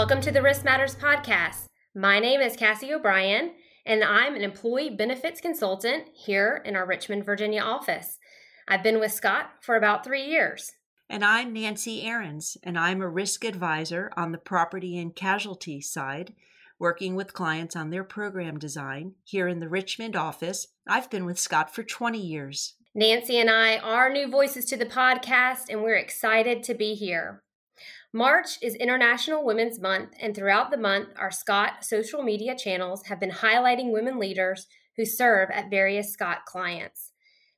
Welcome to the Risk Matters podcast. My name is Cassie O'Brien, and I'm an employee benefits consultant here in our Richmond, Virginia office. I've been with Scott for about three years. And I'm Nancy Ahrens, and I'm a risk advisor on the property and casualty side, working with clients on their program design here in the Richmond office. I've been with Scott for 20 years. Nancy and I are new voices to the podcast, and we're excited to be here. March is International Women's Month, and throughout the month, our Scott social media channels have been highlighting women leaders who serve at various Scott clients.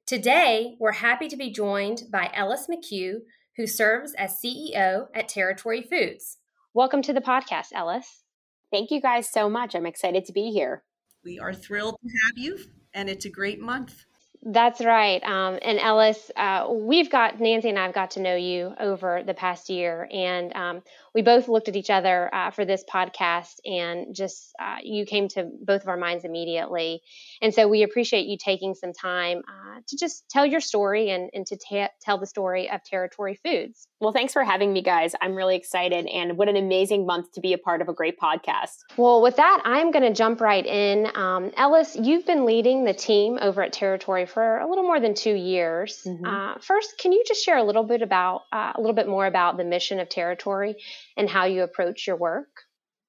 Today, we're happy to be joined by Ellis McHugh, who serves as CEO at Territory Foods. Welcome to the podcast, Ellis. Thank you guys so much. I'm excited to be here. We are thrilled to have you, and it's a great month. That's right. Um, and Ellis, uh, we've got, Nancy and I have got to know you over the past year. And um, we both looked at each other uh, for this podcast and just uh, you came to both of our minds immediately. And so we appreciate you taking some time uh, to just tell your story and, and to ta- tell the story of Territory Foods. Well, thanks for having me, guys. I'm really excited. And what an amazing month to be a part of a great podcast. Well, with that, I'm going to jump right in. Um, Ellis, you've been leading the team over at Territory for a little more than two years. Mm-hmm. Uh, first, can you just share a little bit about uh, a little bit more about the mission of Territory and how you approach your work?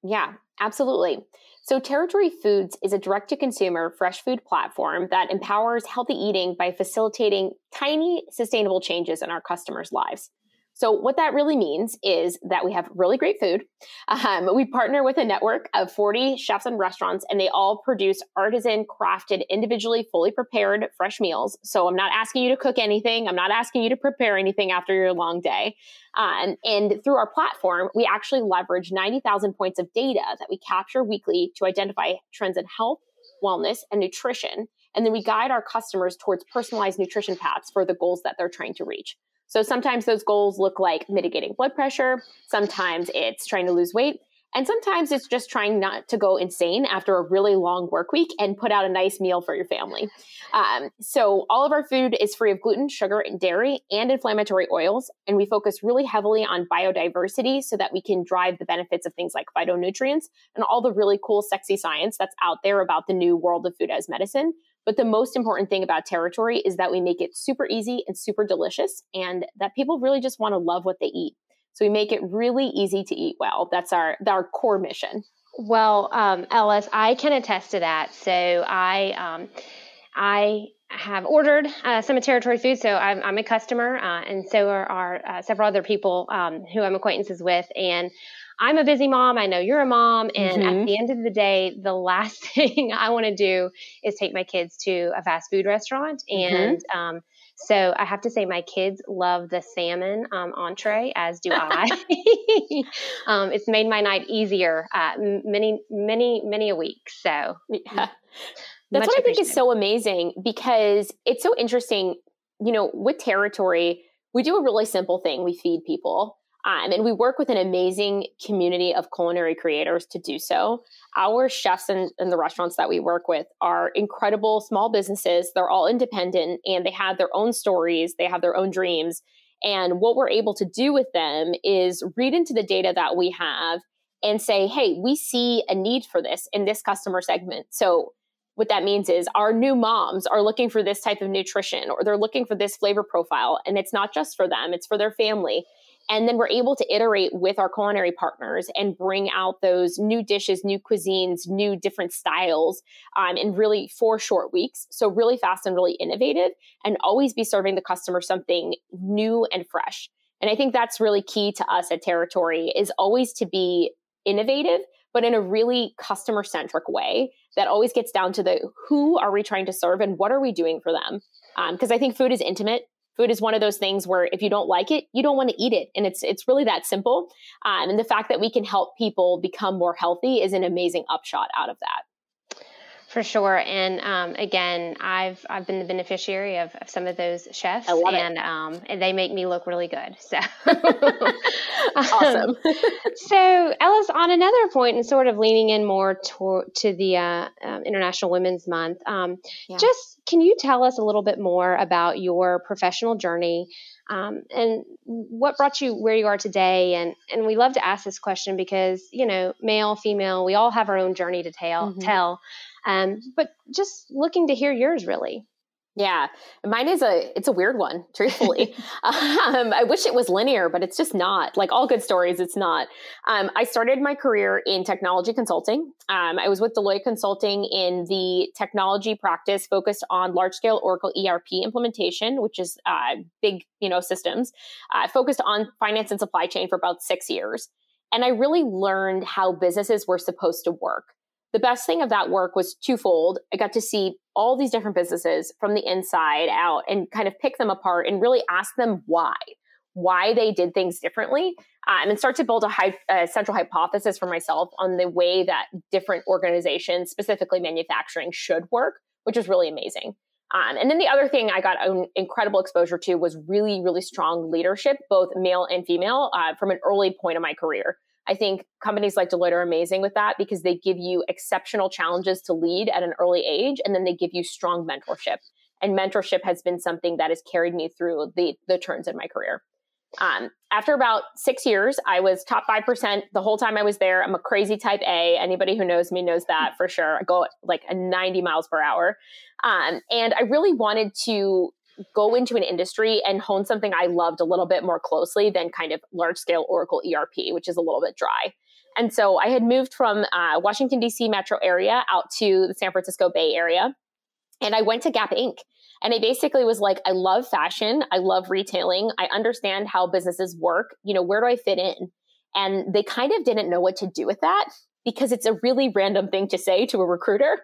Yeah, absolutely. So, Territory Foods is a direct to consumer fresh food platform that empowers healthy eating by facilitating tiny, sustainable changes in our customers' lives. So, what that really means is that we have really great food. Um, we partner with a network of 40 chefs and restaurants, and they all produce artisan crafted, individually fully prepared fresh meals. So, I'm not asking you to cook anything, I'm not asking you to prepare anything after your long day. Um, and through our platform, we actually leverage 90,000 points of data that we capture weekly to identify trends in health, wellness, and nutrition. And then we guide our customers towards personalized nutrition paths for the goals that they're trying to reach. So sometimes those goals look like mitigating blood pressure, sometimes it's trying to lose weight, and sometimes it's just trying not to go insane after a really long work week and put out a nice meal for your family. Um, so, all of our food is free of gluten, sugar, and dairy, and inflammatory oils. And we focus really heavily on biodiversity so that we can drive the benefits of things like phytonutrients and all the really cool, sexy science that's out there about the new world of food as medicine. But the most important thing about territory is that we make it super easy and super delicious, and that people really just want to love what they eat. So we make it really easy to eat well. That's our our core mission. Well, um, Ellis, I can attest to that. So I um, I have ordered uh, some of Territory Food, so I'm, I'm a customer, uh, and so are, are uh, several other people um, who I'm acquaintances with, and I'm a busy mom. I know you're a mom. And mm-hmm. at the end of the day, the last thing I want to do is take my kids to a fast food restaurant. Mm-hmm. And um, so I have to say, my kids love the salmon um, entree, as do I. um, it's made my night easier uh, many, many, many a week. So, yeah. That's what I think is so amazing because it's so interesting. You know, with territory, we do a really simple thing we feed people. Um, and we work with an amazing community of culinary creators to do so. Our chefs and, the restaurants that we work with are incredible small businesses. They're all independent and they have their own stories, they have their own dreams. And what we're able to do with them is read into the data that we have and say, hey, we see a need for this in this customer segment. So, what that means is our new moms are looking for this type of nutrition or they're looking for this flavor profile. And it's not just for them, it's for their family. And then we're able to iterate with our culinary partners and bring out those new dishes, new cuisines, new different styles um, in really four short weeks. So, really fast and really innovative, and always be serving the customer something new and fresh. And I think that's really key to us at Territory is always to be innovative, but in a really customer centric way that always gets down to the who are we trying to serve and what are we doing for them. Because um, I think food is intimate. Food is one of those things where if you don't like it you don't want to eat it and it's it's really that simple. Um, and the fact that we can help people become more healthy is an amazing upshot out of that For sure, and um, again, I've I've been the beneficiary of, of some of those chefs, and um, and they make me look really good. So awesome. Um, so Ellis, on another point, and sort of leaning in more to, to the uh, um, International Women's Month, um, yeah. just can you tell us a little bit more about your professional journey? Um, and what brought you where you are today? And and we love to ask this question because you know male female we all have our own journey to tell mm-hmm. tell. Um, but just looking to hear yours really yeah, mine is a it's a weird one, truthfully. um, I wish it was linear, but it's just not. Like all good stories, it's not. Um, I started my career in technology consulting. Um, I was with Deloitte Consulting in the technology practice, focused on large scale Oracle ERP implementation, which is uh, big, you know, systems. Uh, focused on finance and supply chain for about six years, and I really learned how businesses were supposed to work the best thing of that work was twofold. I got to see all these different businesses from the inside out and kind of pick them apart and really ask them why, why they did things differently, um, and start to build a, high, a central hypothesis for myself on the way that different organizations, specifically manufacturing, should work, which was really amazing. Um, and then the other thing I got an incredible exposure to was really, really strong leadership, both male and female, uh, from an early point of my career. I think companies like Deloitte are amazing with that because they give you exceptional challenges to lead at an early age and then they give you strong mentorship. And mentorship has been something that has carried me through the, the turns in my career. Um, after about six years, I was top 5% the whole time I was there. I'm a crazy type A. Anybody who knows me knows that for sure. I go like a 90 miles per hour. Um, and I really wanted to go into an industry and hone something I loved a little bit more closely than kind of large scale Oracle ERP, which is a little bit dry. And so I had moved from uh, Washington, D.C. metro area out to the San Francisco Bay Area. And I went to Gap Inc. And I basically was like, I love fashion. I love retailing. I understand how businesses work. You know, where do I fit in? And they kind of didn't know what to do with that because it's a really random thing to say to a recruiter.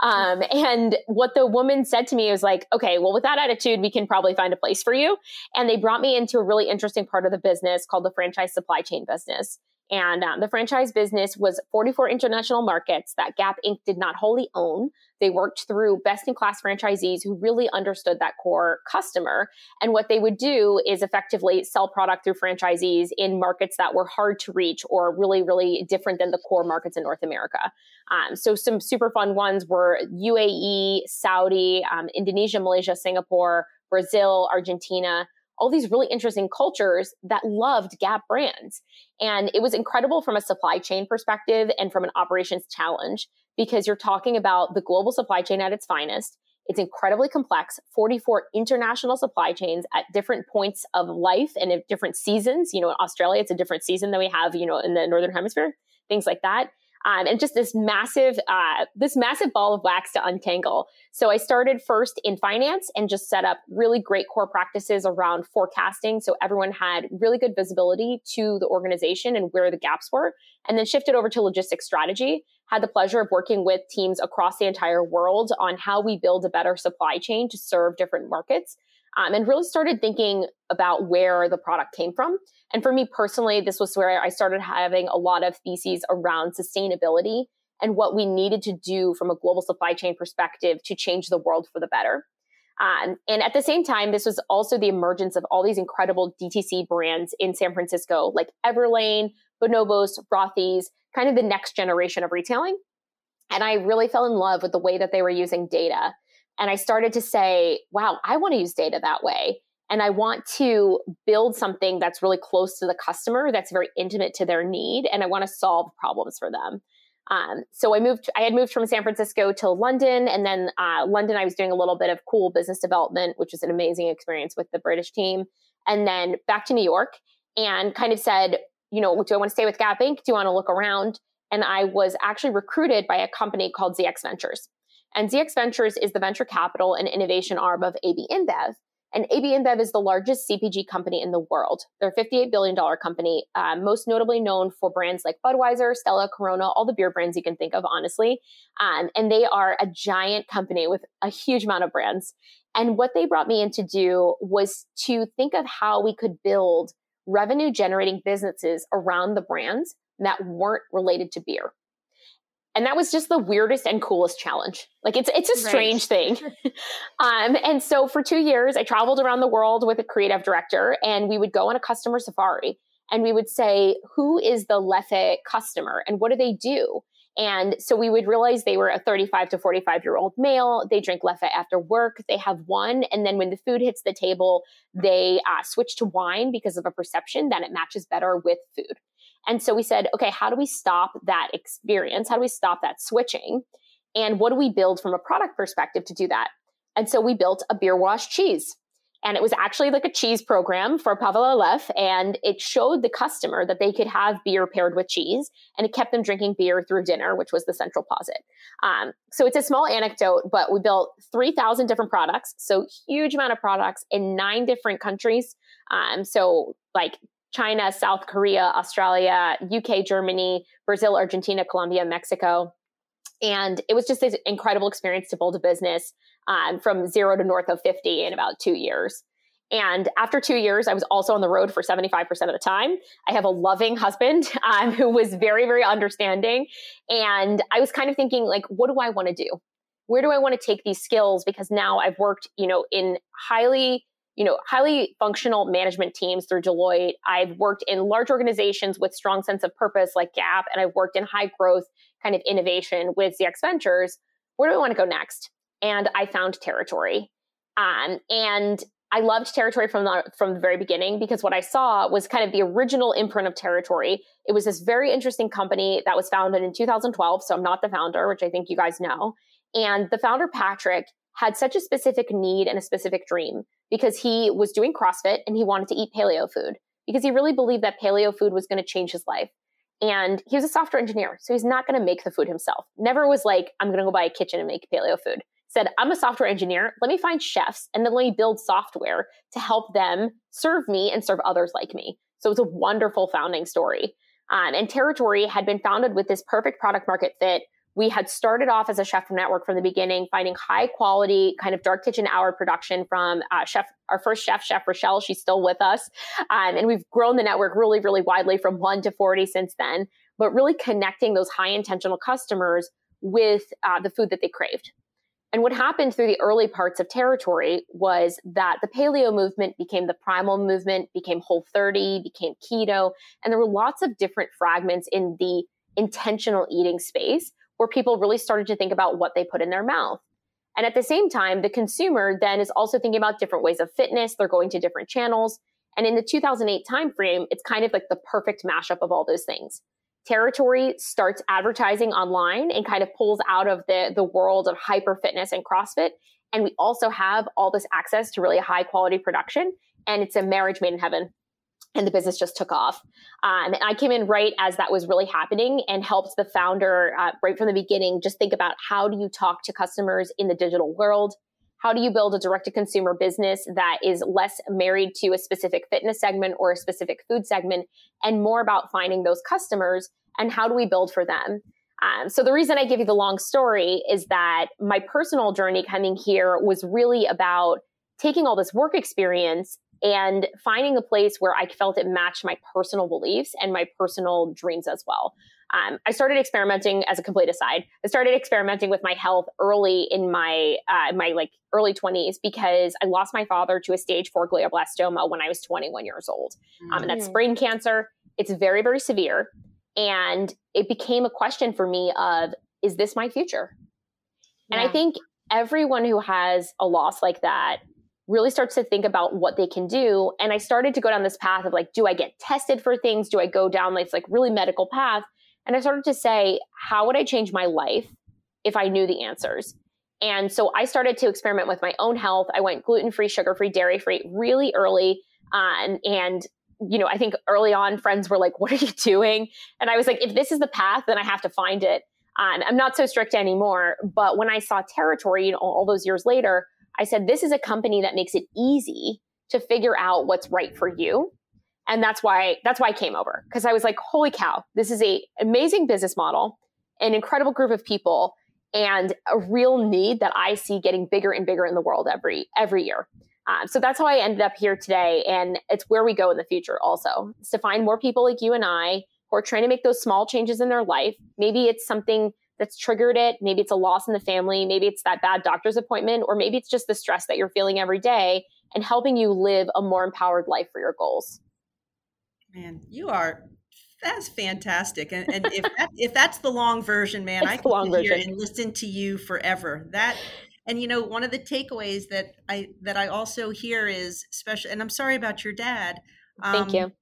Um, and what the woman said to me was like, okay, well, with that attitude, we can probably find a place for you. And they brought me into a really interesting part of the business called the franchise supply chain business. And um, the franchise business was 44 international markets that Gap Inc. did not wholly own. They worked through best in class franchisees who really understood that core customer. And what they would do is effectively sell product through franchisees in markets that were hard to reach or really, really different than the core markets in North America. Um, so, some super fun ones were UAE, Saudi, um, Indonesia, Malaysia, Singapore, Brazil, Argentina all these really interesting cultures that loved Gap brands. And it was incredible from a supply chain perspective and from an operations challenge because you're talking about the global supply chain at its finest. It's incredibly complex, 44 international supply chains at different points of life and at different seasons. You know, in Australia, it's a different season than we have, you know, in the Northern Hemisphere, things like that um, and just this massive uh, this massive ball of wax to untangle. So I started first in finance and just set up really great core practices around forecasting, so everyone had really good visibility to the organization and where the gaps were, and then shifted over to logistics strategy. Had the pleasure of working with teams across the entire world on how we build a better supply chain to serve different markets um, and really started thinking about where the product came from. And for me personally, this was where I started having a lot of theses around sustainability and what we needed to do from a global supply chain perspective to change the world for the better. Um, and at the same time, this was also the emergence of all these incredible DTC brands in San Francisco, like Everlane, Bonobos, Rothy's, kind of the next generation of retailing. And I really fell in love with the way that they were using data and I started to say, wow, I want to use data that way. And I want to build something that's really close to the customer, that's very intimate to their need, and I want to solve problems for them. Um, so I moved. I had moved from San Francisco to London, and then uh, London. I was doing a little bit of cool business development, which was an amazing experience with the British team, and then back to New York, and kind of said, you know, do I want to stay with Gap Inc? Do you want to look around? And I was actually recruited by a company called ZX Ventures. And ZX Ventures is the venture capital and innovation arm of AB InBev. And AB InBev is the largest CPG company in the world. They're a $58 billion company, uh, most notably known for brands like Budweiser, Stella, Corona, all the beer brands you can think of, honestly. Um, and they are a giant company with a huge amount of brands. And what they brought me in to do was to think of how we could build revenue generating businesses around the brands that weren't related to beer. And that was just the weirdest and coolest challenge like it's it's a strange right. thing um, and so for two years i traveled around the world with a creative director and we would go on a customer safari and we would say who is the Leffe customer and what do they do and so we would realize they were a 35 to 45 year old male. They drink Leffe after work. They have one. And then when the food hits the table, they uh, switch to wine because of a perception that it matches better with food. And so we said, okay, how do we stop that experience? How do we stop that switching? And what do we build from a product perspective to do that? And so we built a beer wash cheese. And it was actually like a cheese program for Pavel Aleph. And it showed the customer that they could have beer paired with cheese. And it kept them drinking beer through dinner, which was the central posit. Um, so it's a small anecdote, but we built 3,000 different products. So huge amount of products in nine different countries. Um, so like China, South Korea, Australia, UK, Germany, Brazil, Argentina, Colombia, Mexico. And it was just this incredible experience to build a business um, from zero to north of 50 in about two years. And after two years, I was also on the road for 75% of the time. I have a loving husband um, who was very, very understanding. And I was kind of thinking, like, what do I want to do? Where do I want to take these skills? Because now I've worked, you know, in highly you know, highly functional management teams through Deloitte. I've worked in large organizations with strong sense of purpose like Gap, and I've worked in high growth kind of innovation with ZX Ventures. Where do I want to go next? And I found Territory. Um, and I loved Territory from the from the very beginning because what I saw was kind of the original imprint of Territory. It was this very interesting company that was founded in 2012. So I'm not the founder, which I think you guys know. And the founder Patrick had such a specific need and a specific dream because he was doing CrossFit and he wanted to eat paleo food because he really believed that paleo food was going to change his life. And he was a software engineer, so he's not going to make the food himself. Never was like, I'm going to go buy a kitchen and make paleo food. Said, I'm a software engineer. Let me find chefs and then let me build software to help them serve me and serve others like me. So it's a wonderful founding story. Um, and Territory had been founded with this perfect product market fit we had started off as a chef network from the beginning, finding high quality kind of dark kitchen hour production from uh, chef, our first chef, Chef Rochelle. She's still with us. Um, and we've grown the network really, really widely from one to 40 since then, but really connecting those high intentional customers with uh, the food that they craved. And what happened through the early parts of territory was that the paleo movement became the primal movement, became whole 30, became keto, and there were lots of different fragments in the intentional eating space where people really started to think about what they put in their mouth. And at the same time, the consumer then is also thinking about different ways of fitness. They're going to different channels. And in the 2008 timeframe, it's kind of like the perfect mashup of all those things. Territory starts advertising online and kind of pulls out of the, the world of hyper fitness and CrossFit. And we also have all this access to really high quality production. And it's a marriage made in heaven and the business just took off. Um, and I came in right as that was really happening and helped the founder uh, right from the beginning just think about how do you talk to customers in the digital world? How do you build a direct to consumer business that is less married to a specific fitness segment or a specific food segment and more about finding those customers and how do we build for them? Um, so the reason I give you the long story is that my personal journey coming here was really about taking all this work experience and finding a place where I felt it matched my personal beliefs and my personal dreams as well. Um, I started experimenting as a complete aside. I started experimenting with my health early in my uh, my like early 20s because I lost my father to a stage four glioblastoma when I was 21 years old, um, and that's mm. brain cancer. It's very very severe, and it became a question for me of is this my future? Yeah. And I think everyone who has a loss like that really starts to think about what they can do. And I started to go down this path of like, do I get tested for things? Do I go down this like really medical path? And I started to say, how would I change my life if I knew the answers? And so I started to experiment with my own health. I went gluten free, sugar free, dairy free really early. Uh, and, you know, I think early on, friends were like, what are you doing? And I was like, if this is the path, then I have to find it. Um, I'm not so strict anymore. But when I saw territory, you know, all those years later, I said, this is a company that makes it easy to figure out what's right for you. And that's why that's why I came over because I was like, holy cow, this is a amazing business model, an incredible group of people, and a real need that I see getting bigger and bigger in the world every every year. Um, so that's how I ended up here today, and it's where we go in the future. Also, is to find more people like you and I who are trying to make those small changes in their life. Maybe it's something that's triggered it. Maybe it's a loss in the family. Maybe it's that bad doctor's appointment, or maybe it's just the stress that you're feeling every day and helping you live a more empowered life for your goals. Man, you are that's fantastic. And, and if that, if that's the long version, man, it's I can sit here and listen to you forever. That and you know one of the takeaways that I that I also hear is special. And I'm sorry about your dad. Um, Thank you.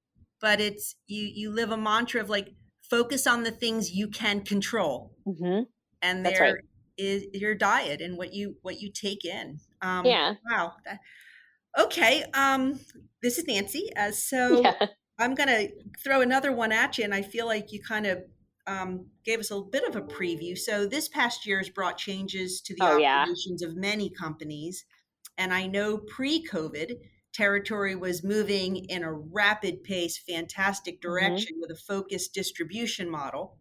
But it's you you live a mantra of like focus on the things you can control, mm-hmm. and there right. is your diet and what you what you take in. Um, yeah. Wow. Okay. Um, this is Nancy. Uh, so. Yeah I'm going to throw another one at you, and I feel like you kind of um, gave us a bit of a preview. So this past year has brought changes to the oh, operations yeah. of many companies, and I know pre-COVID, territory was moving in a rapid pace, fantastic mm-hmm. direction mm-hmm. with a focused distribution model.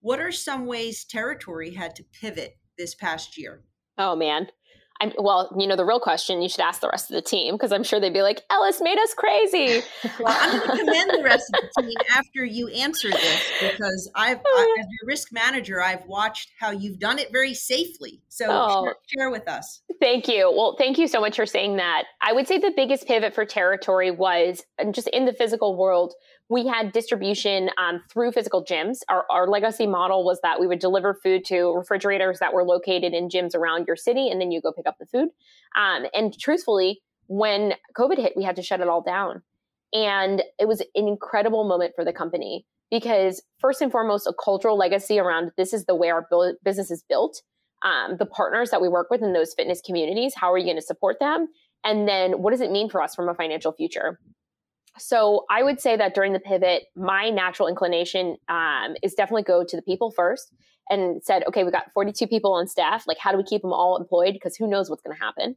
What are some ways territory had to pivot this past year? Oh man, I'm, well, you know, the real question you should ask the rest of the team because I'm sure they'd be like, Ellis made us crazy. well, I'm going to commend the rest of the team after you answer this because I've, I, as your risk manager, I've watched how you've done it very safely. So oh, share, share with us. Thank you. Well, thank you so much for saying that. I would say the biggest pivot for territory was just in the physical world we had distribution um, through physical gyms. Our, our, legacy model was that we would deliver food to refrigerators that were located in gyms around your city, and then you go pick up the food. Um, and truthfully, when COVID hit, we had to shut it all down. And it was an incredible moment for the company because, first and foremost, a cultural legacy around this is the way our business is built. Um, the partners that we work with in those fitness communities, how are you going to support them? And then what does it mean for us from a financial future? So I would say that during the pivot, my natural inclination um, is definitely go to the people first and said, okay, we got 42 people on staff. Like, how do we keep them all employed? Because who knows what's going to happen?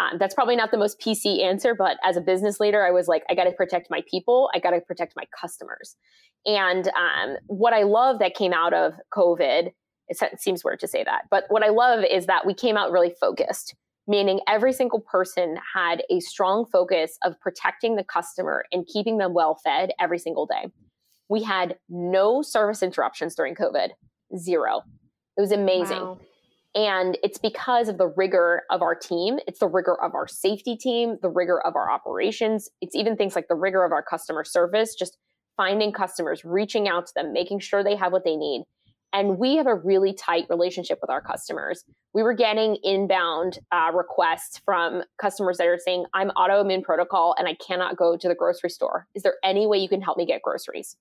Um, that's probably not the most PC answer, but as a business leader, I was like, I got to protect my people. I got to protect my customers. And um, what I love that came out of COVID, it seems weird to say that, but what I love is that we came out really focused meaning every single person had a strong focus of protecting the customer and keeping them well fed every single day. We had no service interruptions during COVID, zero. It was amazing. Wow. And it's because of the rigor of our team. It's the rigor of our safety team, the rigor of our operations. It's even things like the rigor of our customer service, just finding customers, reaching out to them, making sure they have what they need. And we have a really tight relationship with our customers. We were getting inbound uh, requests from customers that are saying, I'm autoimmune protocol and I cannot go to the grocery store. Is there any way you can help me get groceries?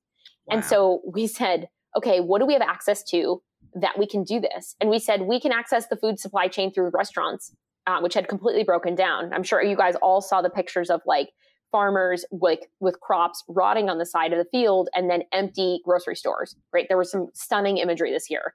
Wow. And so we said, okay, what do we have access to that we can do this? And we said, we can access the food supply chain through restaurants, uh, which had completely broken down. I'm sure you guys all saw the pictures of like farmers like with crops rotting on the side of the field and then empty grocery stores right there was some stunning imagery this year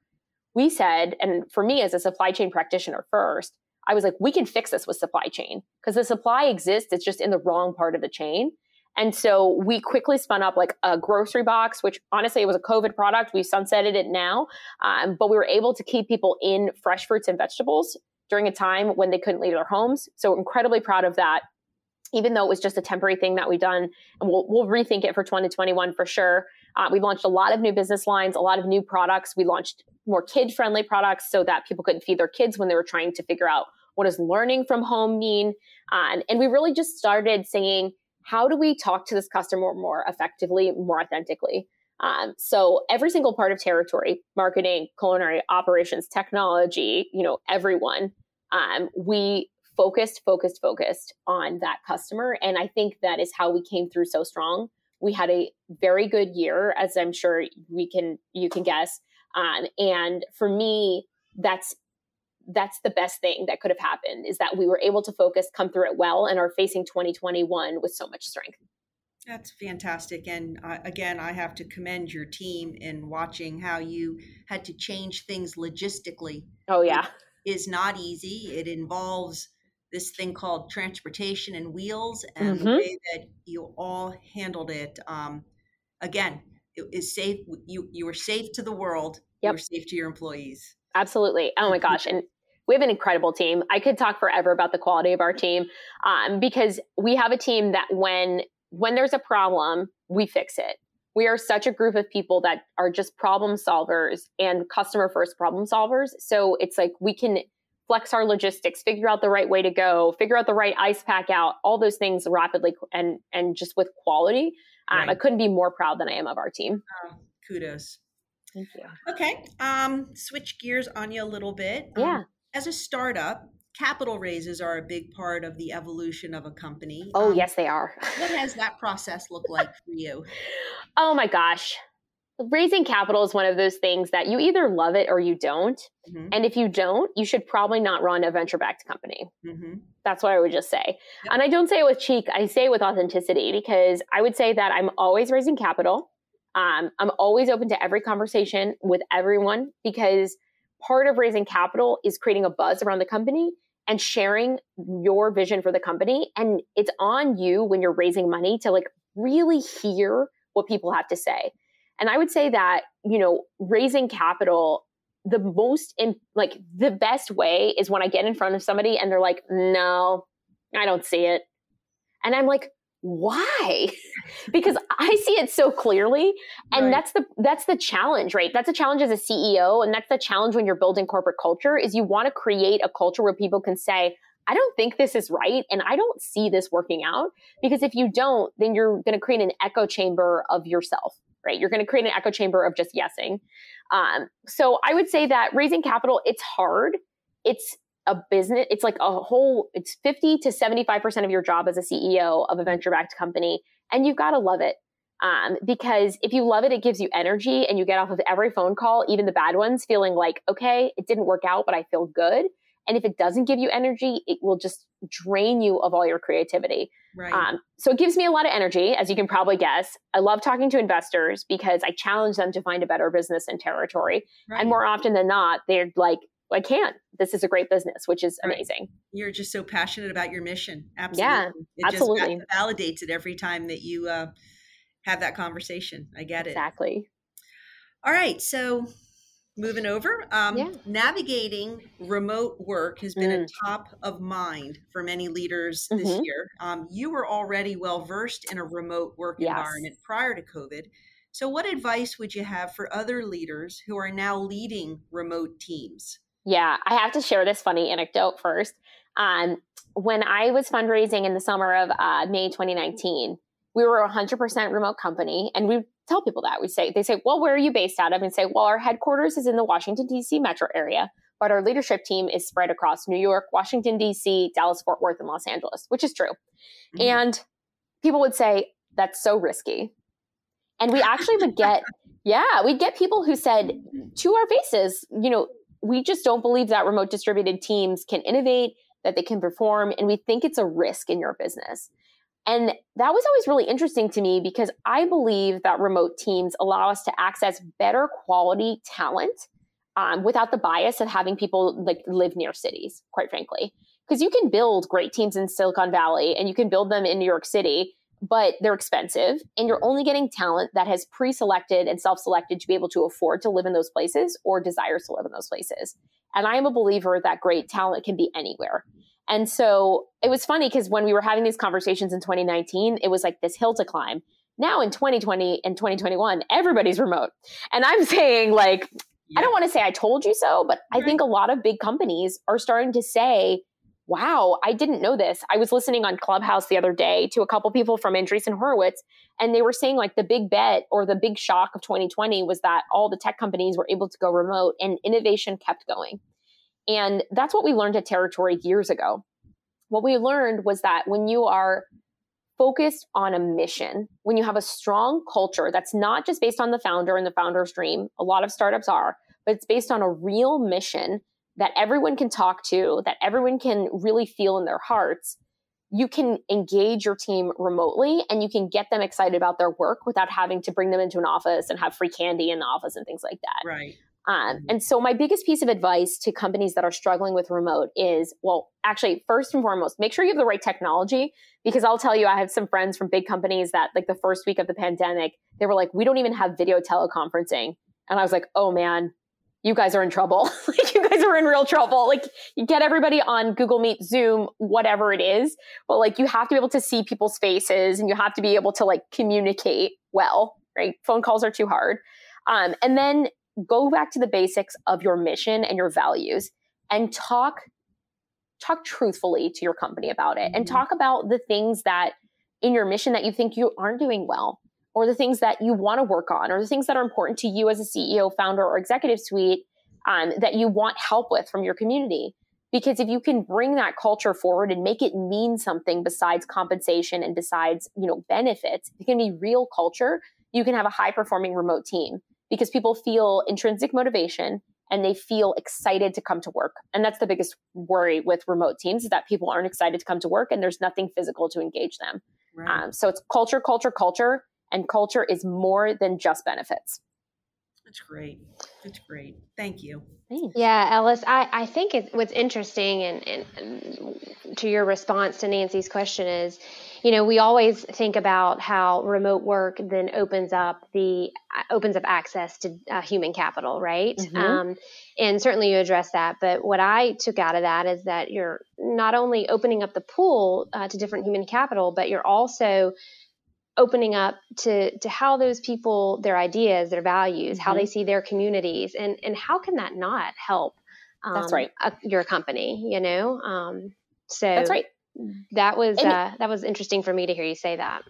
we said and for me as a supply chain practitioner first i was like we can fix this with supply chain because the supply exists it's just in the wrong part of the chain and so we quickly spun up like a grocery box, which honestly it was a COVID product. We sunsetted it now, um, but we were able to keep people in fresh fruits and vegetables during a time when they couldn't leave their homes. So incredibly proud of that even though it was just a temporary thing that we've done and we'll, we'll rethink it for 2021 for sure. Uh, we launched a lot of new business lines a lot of new products. We launched more kid friendly products so that people couldn't feed their kids when they were trying to figure out what does learning from home mean. And, and we really just started saying how do we talk to this customer more effectively more authentically? Um, so every single part of territory marketing culinary operations technology you know everyone um, we focused, focused, focused on that customer. And I think that is how we came through so strong. We had a very good year, as I'm sure we can you can guess. Um, and for me, that's that's the best thing that could have happened is that we were able to focus, come through it well, and are facing 2021 with so much strength. That's fantastic. And uh, again, I have to commend your team in watching how you had to change things logistically. Oh, yeah. It is not easy. It involves this thing called transportation and wheels and mm-hmm. the way that you all handled it um, again it is safe you you were safe to the world yep. you were safe to your employees absolutely oh my gosh and we have an incredible team i could talk forever about the quality of our team um, because we have a team that when when there's a problem we fix it we are such a group of people that are just problem solvers and customer first problem solvers. So it's like we can flex our logistics, figure out the right way to go, figure out the right ice pack out, all those things rapidly and and just with quality. Um, right. I couldn't be more proud than I am of our team. Oh, kudos. Thank you. Okay. Um, switch gears on you a little bit. Um, yeah. As a startup, capital raises are a big part of the evolution of a company. Oh, um, yes, they are. what has that process looked like for you? Oh my gosh raising capital is one of those things that you either love it or you don't. Mm-hmm. And if you don't, you should probably not run a venture backed company. Mm-hmm. That's what I would just say. And I don't say it with cheek, I say it with authenticity because I would say that I'm always raising capital. Um, I'm always open to every conversation with everyone because part of raising capital is creating a buzz around the company and sharing your vision for the company. And it's on you when you're raising money to like really hear what people have to say. And I would say that, you know, raising capital, the most, in, like, the best way is when I get in front of somebody and they're like, no, I don't see it. And I'm like, why because i see it so clearly and right. that's the that's the challenge right that's a challenge as a ceo and that's the challenge when you're building corporate culture is you want to create a culture where people can say i don't think this is right and i don't see this working out because if you don't then you're going to create an echo chamber of yourself right? You're going to create an echo chamber of just yesing. Um, so I would say that raising capital, it's hard. It's a business, it's like a whole, it's 50 to 75% of your job as a CEO of a venture backed company. And you've got to love it. Um, because if you love it, it gives you energy and you get off of every phone call, even the bad ones, feeling like, okay, it didn't work out, but I feel good. And if it doesn't give you energy, it will just drain you of all your creativity. Right. Um, so it gives me a lot of energy, as you can probably guess. I love talking to investors because I challenge them to find a better business and territory. Right. And more often than not, they're like, I can't. This is a great business, which is right. amazing. You're just so passionate about your mission. Absolutely. Yeah, it absolutely. just validates it every time that you uh, have that conversation. I get it. Exactly. All right. So moving over um, yeah. navigating remote work has been mm. a top of mind for many leaders mm-hmm. this year um, you were already well versed in a remote work yes. environment prior to covid so what advice would you have for other leaders who are now leading remote teams yeah i have to share this funny anecdote first um, when i was fundraising in the summer of uh, may 2019 we were a 100% remote company and we tell people that. We say, they say, well, where are you based out of? And say, well, our headquarters is in the Washington, D.C. metro area, but our leadership team is spread across New York, Washington, D.C., Dallas, Fort Worth, and Los Angeles, which is true. Mm-hmm. And people would say, that's so risky. And we actually would get, yeah, we'd get people who said to our faces, you know, we just don't believe that remote distributed teams can innovate, that they can perform, and we think it's a risk in your business. And that was always really interesting to me because I believe that remote teams allow us to access better quality talent um, without the bias of having people like live near cities, quite frankly. Because you can build great teams in Silicon Valley and you can build them in New York City, but they're expensive and you're only getting talent that has pre-selected and self-selected to be able to afford to live in those places or desires to live in those places. And I am a believer that great talent can be anywhere. And so it was funny because when we were having these conversations in 2019, it was like this hill to climb. Now in 2020 and 2021, everybody's remote. And I'm saying, like, yeah. I don't want to say I told you so, but right. I think a lot of big companies are starting to say, wow, I didn't know this. I was listening on Clubhouse the other day to a couple people from Andreessen Horowitz, and they were saying like the big bet or the big shock of 2020 was that all the tech companies were able to go remote and innovation kept going. And that's what we learned at Territory years ago. What we learned was that when you are focused on a mission, when you have a strong culture that's not just based on the founder and the founder's dream, a lot of startups are, but it's based on a real mission that everyone can talk to, that everyone can really feel in their hearts, you can engage your team remotely and you can get them excited about their work without having to bring them into an office and have free candy in the office and things like that. Right. Um, mm-hmm. and so, my biggest piece of advice to companies that are struggling with remote is well, actually, first and foremost, make sure you have the right technology. Because I'll tell you, I have some friends from big companies that, like, the first week of the pandemic, they were like, we don't even have video teleconferencing. And I was like, oh man, you guys are in trouble. like, you guys are in real trouble. Like, you get everybody on Google Meet, Zoom, whatever it is. But, like, you have to be able to see people's faces and you have to be able to, like, communicate well right? Phone calls are too hard. Um, and then go back to the basics of your mission and your values and talk talk truthfully to your company about it mm-hmm. and talk about the things that in your mission that you think you aren't doing well or the things that you want to work on or the things that are important to you as a ceo founder or executive suite um, that you want help with from your community because if you can bring that culture forward and make it mean something besides compensation and besides you know benefits it can be real culture you can have a high performing remote team because people feel intrinsic motivation and they feel excited to come to work. And that's the biggest worry with remote teams is that people aren't excited to come to work and there's nothing physical to engage them. Right. Um, so it's culture, culture, culture, and culture is more than just benefits. That's great. That's great. Thank you. Thanks. Yeah, Ellis, I, I think it, what's interesting and, and, and to your response to Nancy's question is, you know, we always think about how remote work then opens up the opens up access to uh, human capital, right? Mm-hmm. Um, and certainly you address that. But what I took out of that is that you're not only opening up the pool uh, to different human capital, but you're also opening up to to how those people their ideas their values mm-hmm. how they see their communities and and how can that not help um, that's right a, your company you know um, so that's right that was uh, that was interesting for me to hear you say that.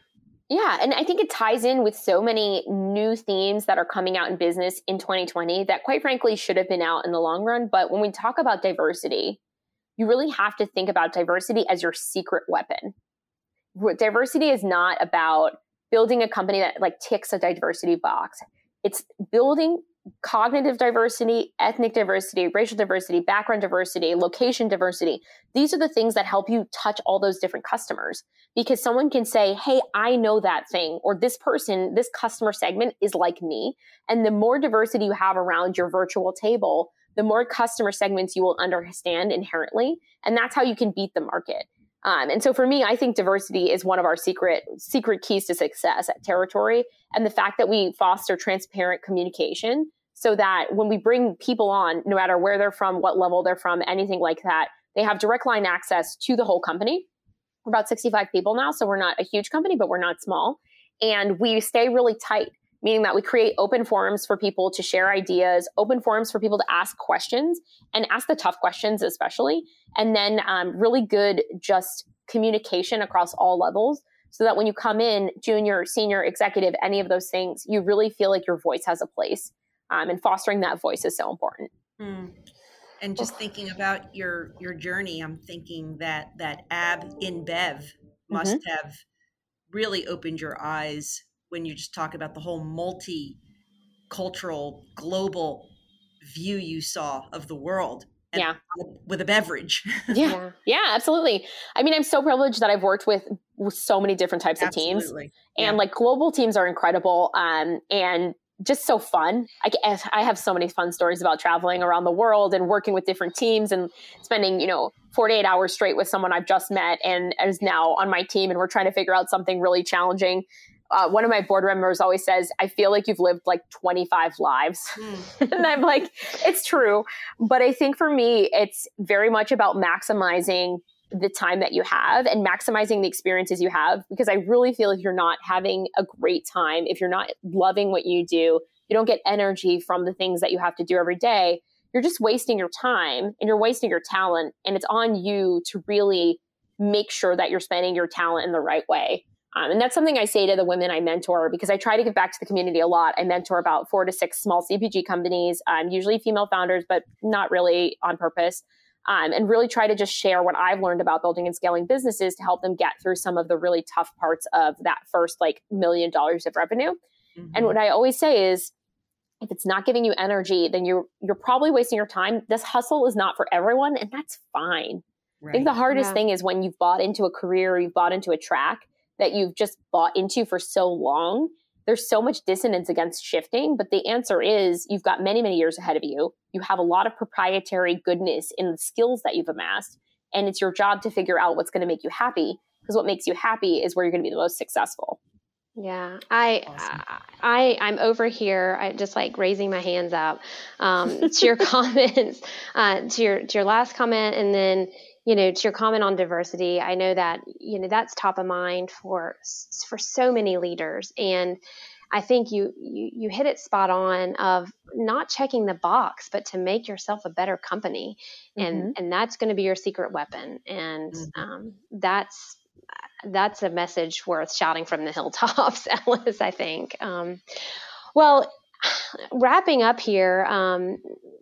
Yeah, and I think it ties in with so many new themes that are coming out in business in 2020 that quite frankly should have been out in the long run, but when we talk about diversity, you really have to think about diversity as your secret weapon. Diversity is not about building a company that like ticks a diversity box. It's building cognitive diversity, ethnic diversity, racial diversity, background diversity, location diversity. These are the things that help you touch all those different customers because someone can say, Hey, I know that thing, or this person, this customer segment is like me. And the more diversity you have around your virtual table, the more customer segments you will understand inherently. And that's how you can beat the market. Um, and so for me, I think diversity is one of our secret secret keys to success at Territory. And the fact that we foster transparent communication so that when we bring people on, no matter where they're from, what level they're from, anything like that, they have direct line access to the whole company. We're about 65 people now, so we're not a huge company, but we're not small. And we stay really tight, meaning that we create open forums for people to share ideas, open forums for people to ask questions and ask the tough questions, especially. And then um, really good just communication across all levels so that when you come in, junior, senior, executive, any of those things, you really feel like your voice has a place um, and fostering that voice is so important. Mm. And just thinking about your your journey, I'm thinking that that AB InBev must mm-hmm. have really opened your eyes when you just talk about the whole multi-cultural global view you saw of the world yeah with a beverage yeah yeah absolutely i mean i'm so privileged that i've worked with, with so many different types absolutely. of teams and yeah. like global teams are incredible um, and just so fun. I, I have so many fun stories about traveling around the world and working with different teams and spending, you know, 48 hours straight with someone I've just met and is now on my team. And we're trying to figure out something really challenging. Uh, one of my board members always says, I feel like you've lived like 25 lives. Mm. and I'm like, it's true. But I think for me, it's very much about maximizing the time that you have and maximizing the experiences you have because I really feel if you're not having a great time, if you're not loving what you do, you don't get energy from the things that you have to do every day, you're just wasting your time and you're wasting your talent. And it's on you to really make sure that you're spending your talent in the right way. Um, and that's something I say to the women I mentor because I try to give back to the community a lot. I mentor about four to six small CPG companies, um, usually female founders, but not really on purpose um, and really try to just share what I've learned about building and scaling businesses to help them get through some of the really tough parts of that first like million dollars of revenue. Mm-hmm. And what I always say is, if it's not giving you energy, then you're you're probably wasting your time. This hustle is not for everyone, and that's fine. Right. I think the hardest yeah. thing is when you've bought into a career or you've bought into a track that you've just bought into for so long there's so much dissonance against shifting, but the answer is you've got many, many years ahead of you. You have a lot of proprietary goodness in the skills that you've amassed, and it's your job to figure out what's going to make you happy because what makes you happy is where you're going to be the most successful. Yeah, I, awesome. I, I'm over here. I just like raising my hands up um, to your comments, uh, to your to your last comment, and then you know, to your comment on diversity, I know that you know that's top of mind for for so many leaders, and I think you, you you hit it spot on of not checking the box, but to make yourself a better company, and mm-hmm. and that's going to be your secret weapon, and mm-hmm. um, that's that's a message worth shouting from the hilltops, Alice. I think. Um, well, wrapping up here, um,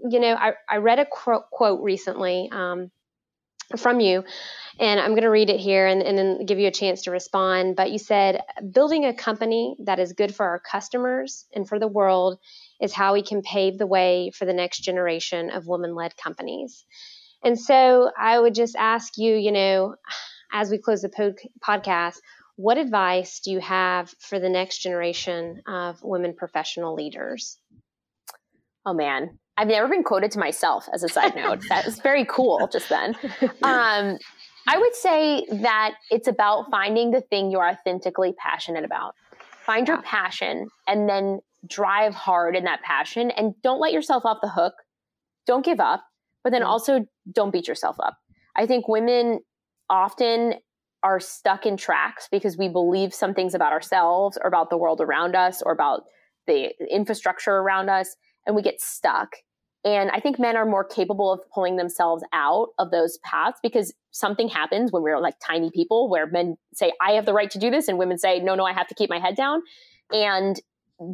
you know, I, I read a quote, quote recently um, from you, and I'm going to read it here and, and then give you a chance to respond. But you said, building a company that is good for our customers and for the world is how we can pave the way for the next generation of women led companies. And so I would just ask you, you know, as we close the pod- podcast, what advice do you have for the next generation of women professional leaders? Oh man, I've never been quoted to myself as a side note. that was very cool just then. Um, I would say that it's about finding the thing you're authentically passionate about. Find your passion and then drive hard in that passion and don't let yourself off the hook. Don't give up, but then also don't beat yourself up. I think women often are stuck in tracks because we believe some things about ourselves or about the world around us or about the infrastructure around us and we get stuck. And I think men are more capable of pulling themselves out of those paths because something happens when we're like tiny people where men say, I have the right to do this, and women say, no, no, I have to keep my head down. And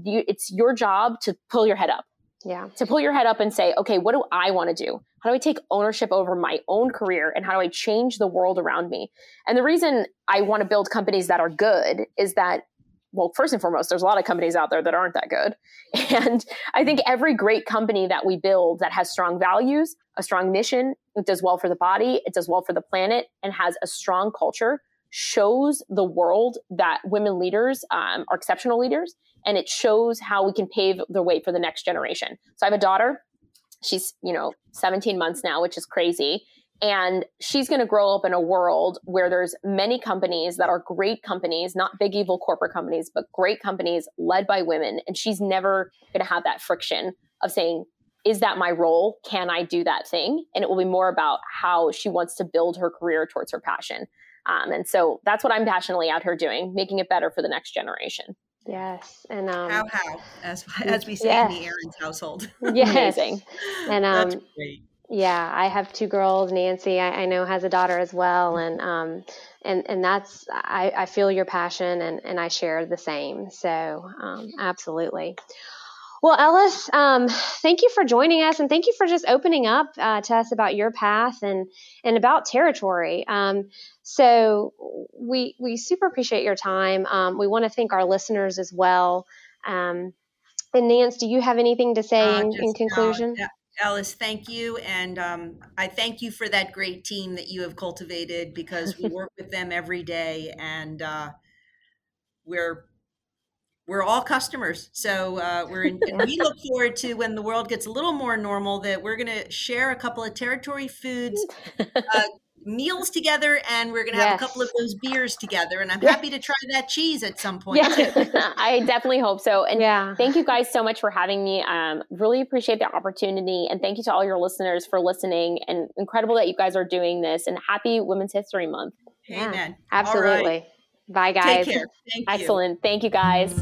you, it's your job to pull your head up. Yeah. To pull your head up and say, okay, what do I want to do? How do I take ownership over my own career and how do I change the world around me? And the reason I want to build companies that are good is that well, first and foremost, there's a lot of companies out there that aren't that good. And I think every great company that we build that has strong values, a strong mission, it does well for the body, it does well for the planet, and has a strong culture shows the world that women leaders um, are exceptional leaders. And it shows how we can pave the way for the next generation. So I have a daughter. She's, you know, 17 months now, which is crazy. And she's going to grow up in a world where there's many companies that are great companies, not big evil corporate companies, but great companies led by women. And she's never going to have that friction of saying, is that my role? Can I do that thing? And it will be more about how she wants to build her career towards her passion. Um, and so that's what I'm passionately out here doing, making it better for the next generation. Yes, and um, how how as as we say yes. in the Aarons household. Yes. Amazing, and um, that's great yeah, I have two girls. Nancy, I, I know, has a daughter as well, and um, and and that's I, I feel your passion, and and I share the same. So um, absolutely. Well, Ellis, um, thank you for joining us, and thank you for just opening up uh, to us about your path and and about territory. Um, so we we super appreciate your time. Um, we want to thank our listeners as well. Um, and Nance, do you have anything to say uh, in, in, conclusion? Uh, Ellis, thank you. And um, I thank you for that great team that you have cultivated because we work with them every day and uh, we're we're all customers. So uh, we're in, we look forward to when the world gets a little more normal that we're going to share a couple of territory foods, uh, meals together and we're going to have yes. a couple of those beers together and i'm happy to try that cheese at some point yeah. i definitely hope so and yeah. thank you guys so much for having me um, really appreciate the opportunity and thank you to all your listeners for listening and incredible that you guys are doing this and happy women's history month. Amen. Absolutely. Bye guys. Take care. Thank excellent. Thank you guys